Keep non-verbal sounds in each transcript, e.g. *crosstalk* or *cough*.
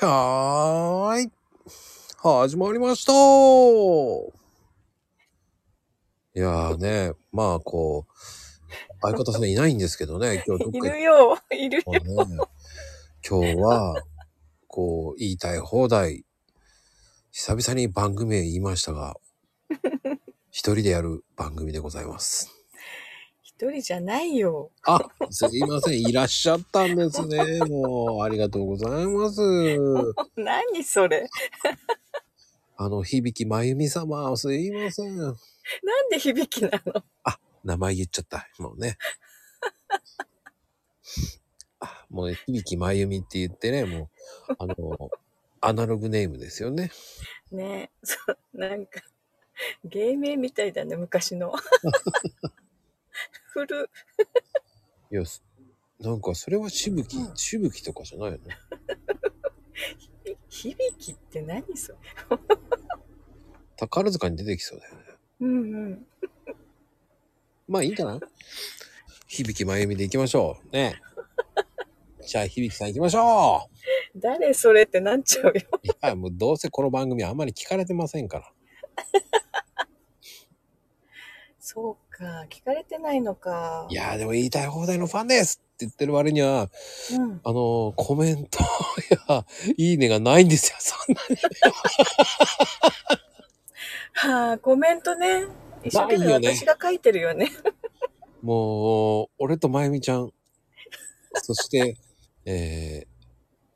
はーい。始まりましたいやーね、まあこう、相方さんいないんですけどね、*laughs* 今日どっいかるよ、いるよ。ね。今日は、こう、言いたい放題、久々に番組へ言いましたが、*laughs* 一人でやる番組でございます。一人じゃないよ。あ、すいません、いらっしゃったんですね。もう、ありがとうございます。*laughs* 何それ？あの、響まゆみ様、すいません。なんで響きなの？名前言っちゃった。もうね。あもうね、響まゆみって言ってね、もう、あの、アナログネームですよね。ねそう、なんか、芸名みたいだね、昔の。*laughs* 古。いや、すなんかそれはしぶきう、んしぶきとかじゃないよね。*laughs* 響きって何それ？宝塚に出てきそうだよね。うんうん。まあいいかな。響まゆみで行きましょう。ね。*laughs* じゃあ、響さん行きましょ誰それってなっちゃうよ。う。いや、もうどうせこの番組あんまり聞かれてませんから。*laughs* そうか、聞かれてないのか。いやーでも言いたい放題のファンですって言ってる割には、うん。あのーコメントや、いいねがないんですよ、そんなに。*laughs* はあ、コメントね。一生懸命ないよね私が書いてるよね。*laughs* もう、俺とまゆみちゃん、そして、え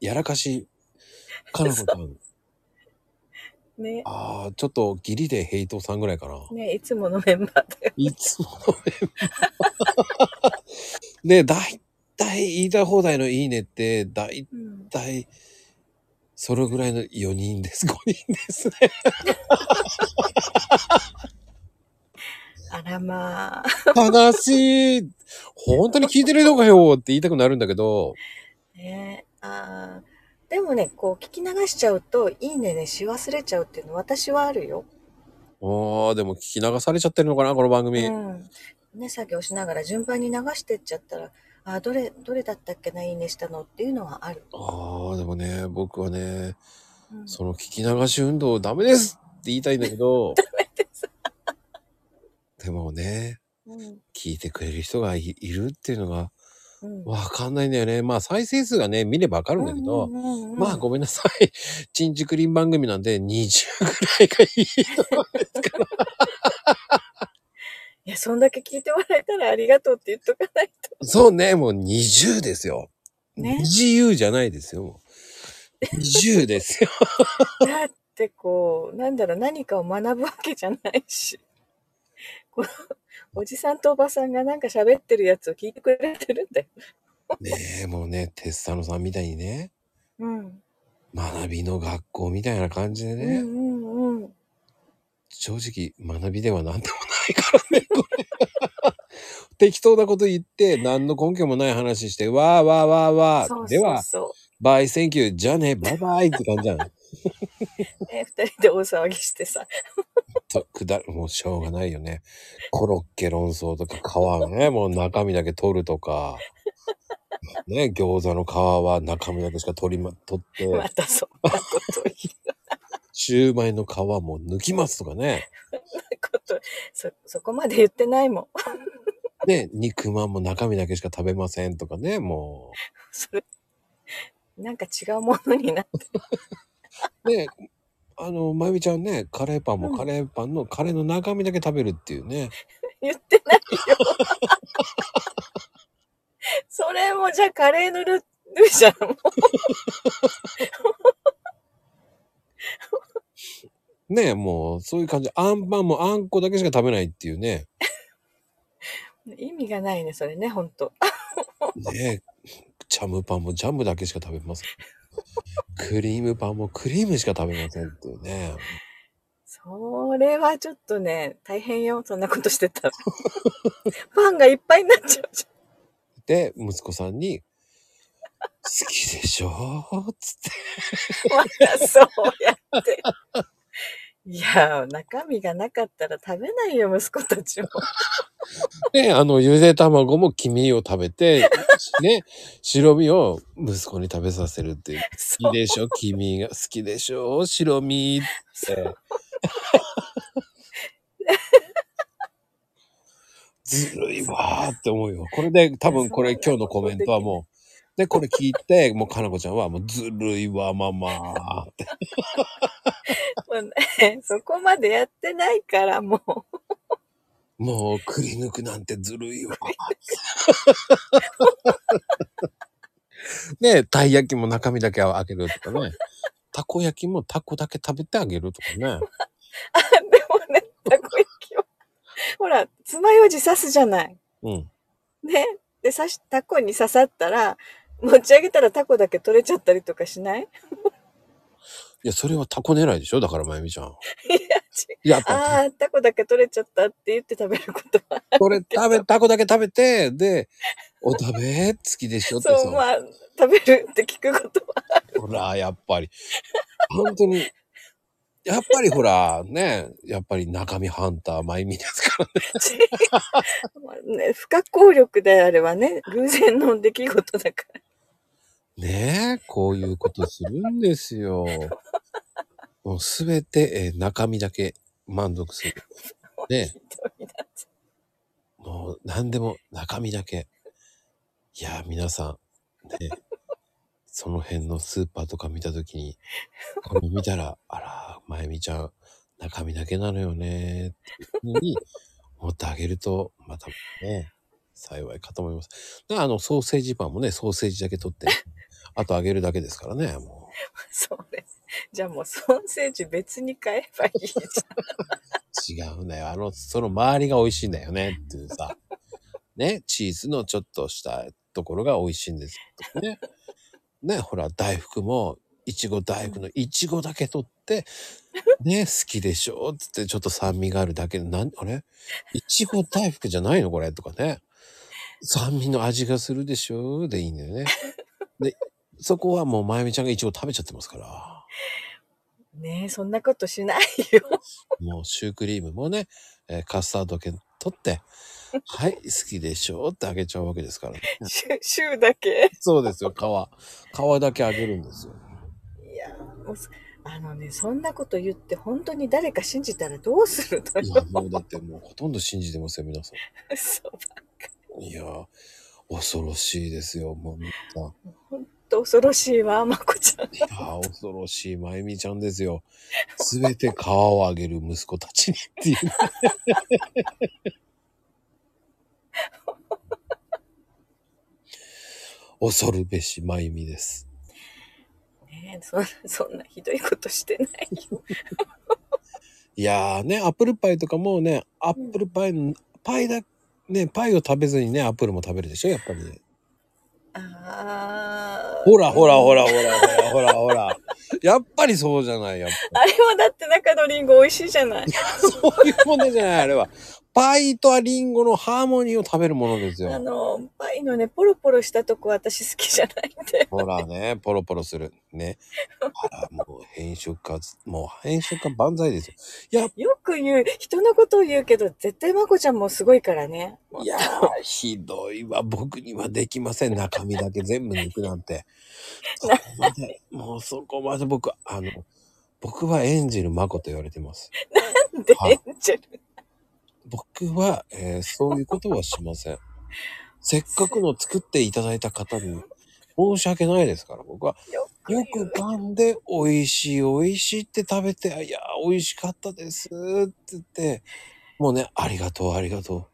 ー、やらかし、*laughs* かなこちゃん。ね。ああ、ちょっとギリでヘイトさんぐらいかな。ね、いつものメンバーだよ。いつものメンバー。*laughs* ねだいたい言いたい放題のいいねって、だいうん。たい、それぐらいの4人です。5人ですね。あらまあ。悲しい。本当に聞いてるのかよって言いたくなるんだけど、ねあーでもね、こう聞き流しちゃうと、いいねねし忘れちゃうっていうの私はあるよ。ああ、でも聞き流されちゃってるのかな、この番組。うん。ね、作業しながら順番に流してっちゃったら、あ、どれ、どれだったっけな、いいねしたのっていうのはある。ああ、でもね、僕はね、うん、その聞き流し運動ダメですって言いたいんだけど、*laughs* でもね、うん。聞いてくれる人がいいるっていうのがうん。わかんないんだよね。まあ再生数がね、見ればわかるんだけど、まあごめんなさい。チンチクリン番組なんで20ぐらいがいいと思うんですから。*laughs* いや、そんだけ聞いてもらえたらありがとうって言っとかないと。そうね、もう20ですよ。ね自由じゃないですよ。もう20ですよ。*laughs* だってこう、なんだろう、何かを学ぶわけじゃないし。このおじさんとおばさんがなんか喋ってるやつを聞いてくれてるんだよ。ねえ、もうね、テッサノさんみたいにね、うん。学びの学校みたいな感じでね、うんうんうん。正直学びでは何でもないからね、これ。*laughs* 適当なこと言って、何の根拠もない話して、わーわーわーわー。そうでは、そうそバイセンキュー、じゃあね、バイバイって感じじゃん。う。*laughs* ね、二人で大騒ぎしてさ。と、くだる、もうしょうがないよね。コロッケ論争とか皮ね、*laughs* もう中身だけ取るとか。ね、餃子の皮は中身だけしか取りま、取って、またそんなこと言シューマイの皮も抜きますとかね。うこと、そ、そこまで言ってないもん。ね、肉まんも中身だけしか食べませんとかね、もそれ、なんか違うものになって。う。ね、あの、まゆみちゃんね、カレーパンうんもカレーパンのカレーの中身だけ食べるっていうね。*laughs* 言ってないよ。*laughs* それもじゃあカレーのルルーじゃん。も *laughs* ね、もうそういう感じ。あんパンもあんこだけしか食べないっていうね。う意味がないね、それね、ほんと。ねジャムパンもジャムだけしか食べません。クリームパンもクリームしか食べませんっていうね。それはちょっとね、大変よ、そんなことしてたら。*laughs* ファンがいっぱいになっちゃうじで、息子さんに、好きでしょ？つって。*laughs* ゃん。またそうやって。いや、中身がなかったら食べないよ、息子たちも。で、*laughs* あの、ゆで卵も黄身を食べて、*laughs* ね、白身を息子に食べさせるっていう。そ好きでしょ黄身が好きでしょ白身って。*laughs* ずるいわーって思うよ。これで多分これ今日のコメントはもう、で、これ聞いて、もうかなこちゃんはもうずるいわ、ママーって。もうね、*laughs* そこまでやってないから、もう。もうくり抜くなんてずるいわ。ねたい焼きも中身だけあげるとかね。たこ焼きもタコだけ食べてあげるとかね。でもね、たこ焼きを。ほら、爪楊枝刺すじゃない。うん。ね。で、刺し、タコに刺さったら、持ち上げたらタコだけ取れちゃったりとかしない？いや、それはタコ狙いでしょ？だから、まゆみちゃん。*laughs* いや、ああ、タコだけ取れちゃったって言って食べることはあるそれ食べ、タコだけ食べて、で、お食べ好きでしょ？ってそう、まあ、食べるって聞くことは。ほら、やっぱり。本当に。やっぱりほら、ね、やっぱり中身ハンター、まゆみですからね。まあね、不可抗力であればね、偶然の出来事だから。ねえ、こういうことするんですよ。もうすべて、えー中身だけ満足する。ね *laughs* ひどいなもう何でも中身だけ。いや、皆さん、ね、その辺のスーパーとか見たときに、これ見たら、あら、まゆみちゃん、中身だけなのよね、っていうふうに思ってあげると、またね、幸いかと思います。で、あの、ソーセージパンもね、ソーセージだけ取って、あとあげるだけですからね、も *laughs* そうね。じゃあもうソーセージ別に買えばいいじゃん。う。*laughs* 違うんだよ。あの、その周りが美味しいんだよね、っていうさ。ね、チーズのちょっとしたところが美味しいんですよ。ね。ね、ほら、大福も、いちご大福のいちごだけ取って、ね、好きでしょつってちょっと酸味があるだけで、なん、あれ？いちご大福じゃないのこれ？とかね。酸味の味がするでしょ？でいいんだよね。で、そこはもうまゆみちゃんがいちご食べちゃってますから。ねえ、そんなことしないよ。もうシュークリームもね、えーカスタード系取って、*laughs* はい、好きでしょってあげちゃうわけですからね。シュシューだけ？そうですよ、皮。皮だけあげるんですよ。いや、もうすあのね、そんなこと言って本当に誰か信じたらどうするのいや、よ。もうだってもうほとんど信じてますよ、皆さ嘘ばっかん。いや、恐ろしいですよ、もうみんな。と恐ろしいわ、まこちゃん。いや、恐ろしい、まゆみちゃんですよ。すべて皮をあげる息子たちにっていう。*laughs* 恐るべしまゆみです。ねえそんそんなひどいことしてないよ。*laughs* いやーね、アップルパイとかもね、アップルパイの、パイだ、ね、パイを食べずにね、アップルも食べるでしょ、やっぱりね。ああ。ほらほらほらほらほらほらほら。やっぱりそうじゃない、やっぱあれはだって中のリンゴ美味しいじゃない。り。*laughs* そういうものじゃない、あれは。パイとリンゴのハーモニーを食べるものですよ。あの、パイのね、ポロポロしたとこ私好きじゃないんで。ほらね、ポロポロする。ね。あら、もう変色化、もう変色化万歳ですよ。いや、よく言う、人のことを言うけど、絶対まこちゃんもすごいからね。いやー、ひどいわ。僕にはできません。中身だけ全部抜くなんて。*laughs* もうそこまで僕、あの、僕はエンジェルマコと言われてます。なんではいエンジェル。僕は、えーそういうことはしません。*laughs* せっかくの作っていただいた方に申し訳ないですから、僕は。よく噛んで、美味しい、美味しいって食べて、いや、美味しかったですって言って、もうね、ありがとう、ありがと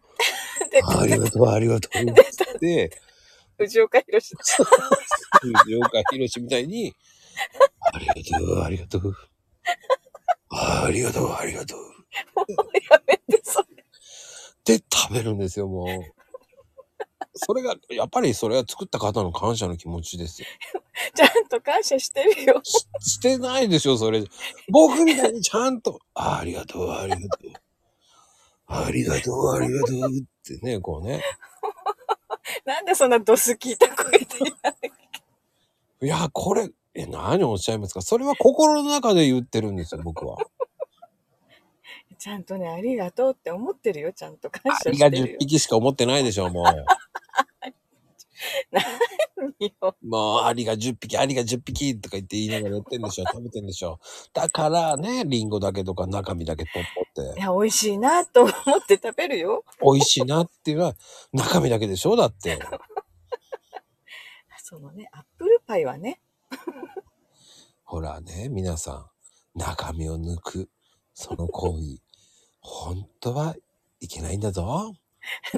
でう。ありがとう、ありがとうって言って、藤岡弘藤岡弘みたいに、ありがとう、ありがとう。ありがとう、ありがとう。やめて、それ。で食べるんですよ、もう。それが、やっぱりそれは作った方の感謝の気持ちですよ。*laughs* ちゃんと感謝してるよ。ししてないでしょ、それ。僕みたいにちゃんと、あありがとう、ありがとう。ありがとう、ありがとうってね、こうね。*laughs* なんでそんなドス聞いた声で言わいや、これ、え、何をおっしゃいますか？それは心の中で言ってるんですよ、僕は。ちゃんとね、ありがとうって思ってるよ。ちゃんと感10謝してるよ。匹しか思ってないでしょ、もう。*laughs* 何よもう、アリが10匹、アリが10匹とか言って言いながらやってんでしょ、食べてんでしょ。だからね、リンゴだけとか中身だけ取っ取って、いや、美味しいなと思って食べるよ。美味しいなっていうのは中身だけでしょ、だって。*laughs* そのね、アップルパイはね、ほらね、皆さん、中身を抜く、その行為、本当はいけないんだぞ。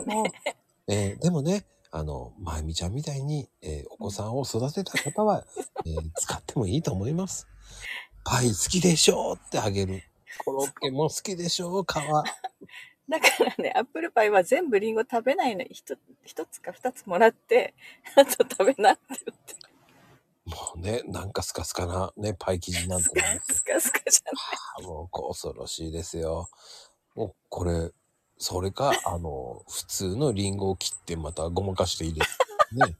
も *laughs* うえーでもね、あの、まゆみちゃんみたいに、えーお子さんを育てた方は、えー使ってもいいと思います。パイ好きでしょってあげる。コロッケも好きでしょ皮。*laughs* だからね、アップルパイは全部リンゴ食べないのに、一つ一つか二つもらって、あと食べなって言って。もうね、なんかスカスカなね、パイ生地になってる。スカスカじゃない。あーもう恐ろしいですよ。もうこれ、それか、*laughs* あの、普通のリンゴを切ってまたごまかして入れて、ね。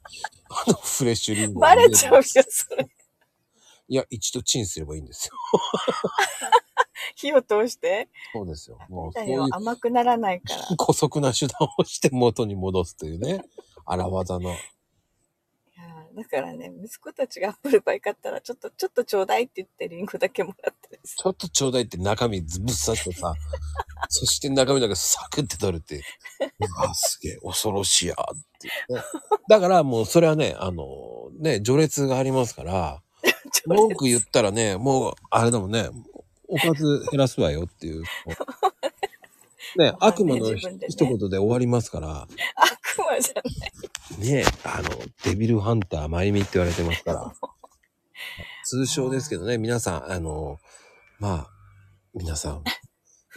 あの、フレッシュリンゴをバ入れるレちゃうよ、それ。いや、一度チンすればいいんですよ。*laughs* 火を通して？そうですよ。もうそういう、甘くならないから。*laughs* 古速な手段をして元に戻すというね。荒技の。いやーだからね、息子たちがアップルパイ買ったら、ちょっと、ちょっとちょうだいって言ってリンゴだけもらってです。ちょっとちょうだいって中身ぶっ刺してさ、そして中身だけサクって取るって。うわ、すげえ、恐ろしいやっていうね。だからもうそれはね、あの、ね、序列がありますから、*laughs* 文句言ったらね、もう、あれだもんね、おかず減らすわよっていう。*laughs* ね、悪魔のね一言で終わりますから、悪魔じゃない。ね、あの、デビルハンター、マイミって言われてますから。*laughs* 通称ですけどね、皆さん、あの、まあ、皆さん、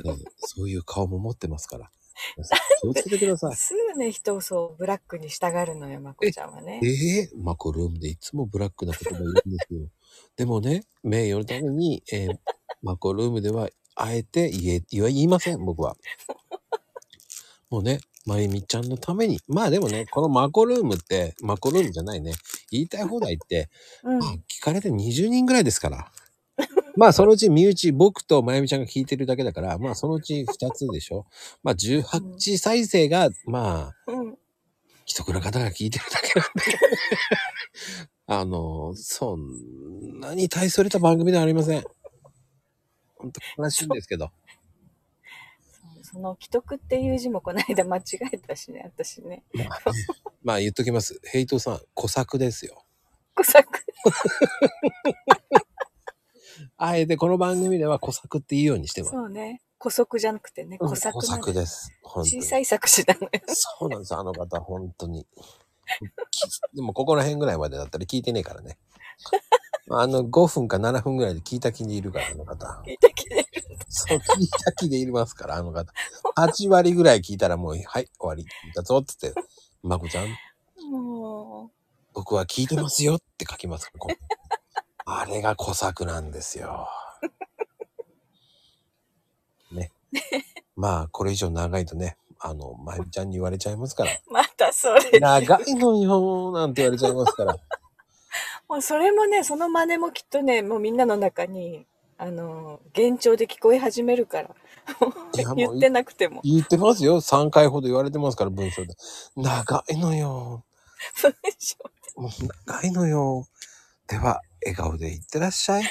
ね、*laughs* そういう顔も持ってますから。*laughs* 気をつけてください。すぐね、人をそう、ブラックに従うのよ、まこちゃんはねえ。えマコルームでいつもブラックな言葉言うんですよ。でもね、名誉のために、えーマコルームでは、あえて言え、言いません、僕は。もうね、まゆみちゃんのために。まあでもね、このマコルームって、マコルームじゃないね。言いたい放題って、うん。まあ聞かれて20人ぐらいですから。まあそのうち身内、僕とまゆみちゃんが聞いてるだけだから、まあそのうち2つでしょ。*laughs* まあ18再生が、まあ、うん。既得な方が聞いてるだけなんで。*laughs* あの、そんなに大それた番組ではありません。本当悲しいんですけど。その、既得っていう字もこの間間違えたしね、私ね。まあ言っときます。ヘイトさん、小作ですよ。小作。*laughs* あえてこの番組では小作って言うようにしてます。そうね。古速じゃなくてね、うん小作小作です。小さい作詞なのよ。そうなんです、あの方、本当に。*laughs* でも、ここら辺ぐらいまでだったら聞いてねえからね。*laughs* あの、5分か7分ぐらいで聞いた気でいるから、あの方。聞いてきてそう、聞いた気でいますから、あの方。8割ぐらい聞いたらもう、はい、終わり。聞いたぞ、つって。まこちゃん、も僕は聞いてますよって書きますから、こうあれが小作なんですよ。*laughs* ね。*laughs* まあ、これ以上長いとね、あの、まゆみちゃんに言われちゃいますから。う、*laughs* またそれ。長いのよ、なんて言われちゃいますから。もうそれもね、その真似もきっとね、もうみんなの中に、あの、幻聴で聞こえ始めるから。言ってなくても。言ってますよ。3回ほど言われてますから、文章で。長いのよ。文章長いのよ。では、笑顔でいってらっしゃい。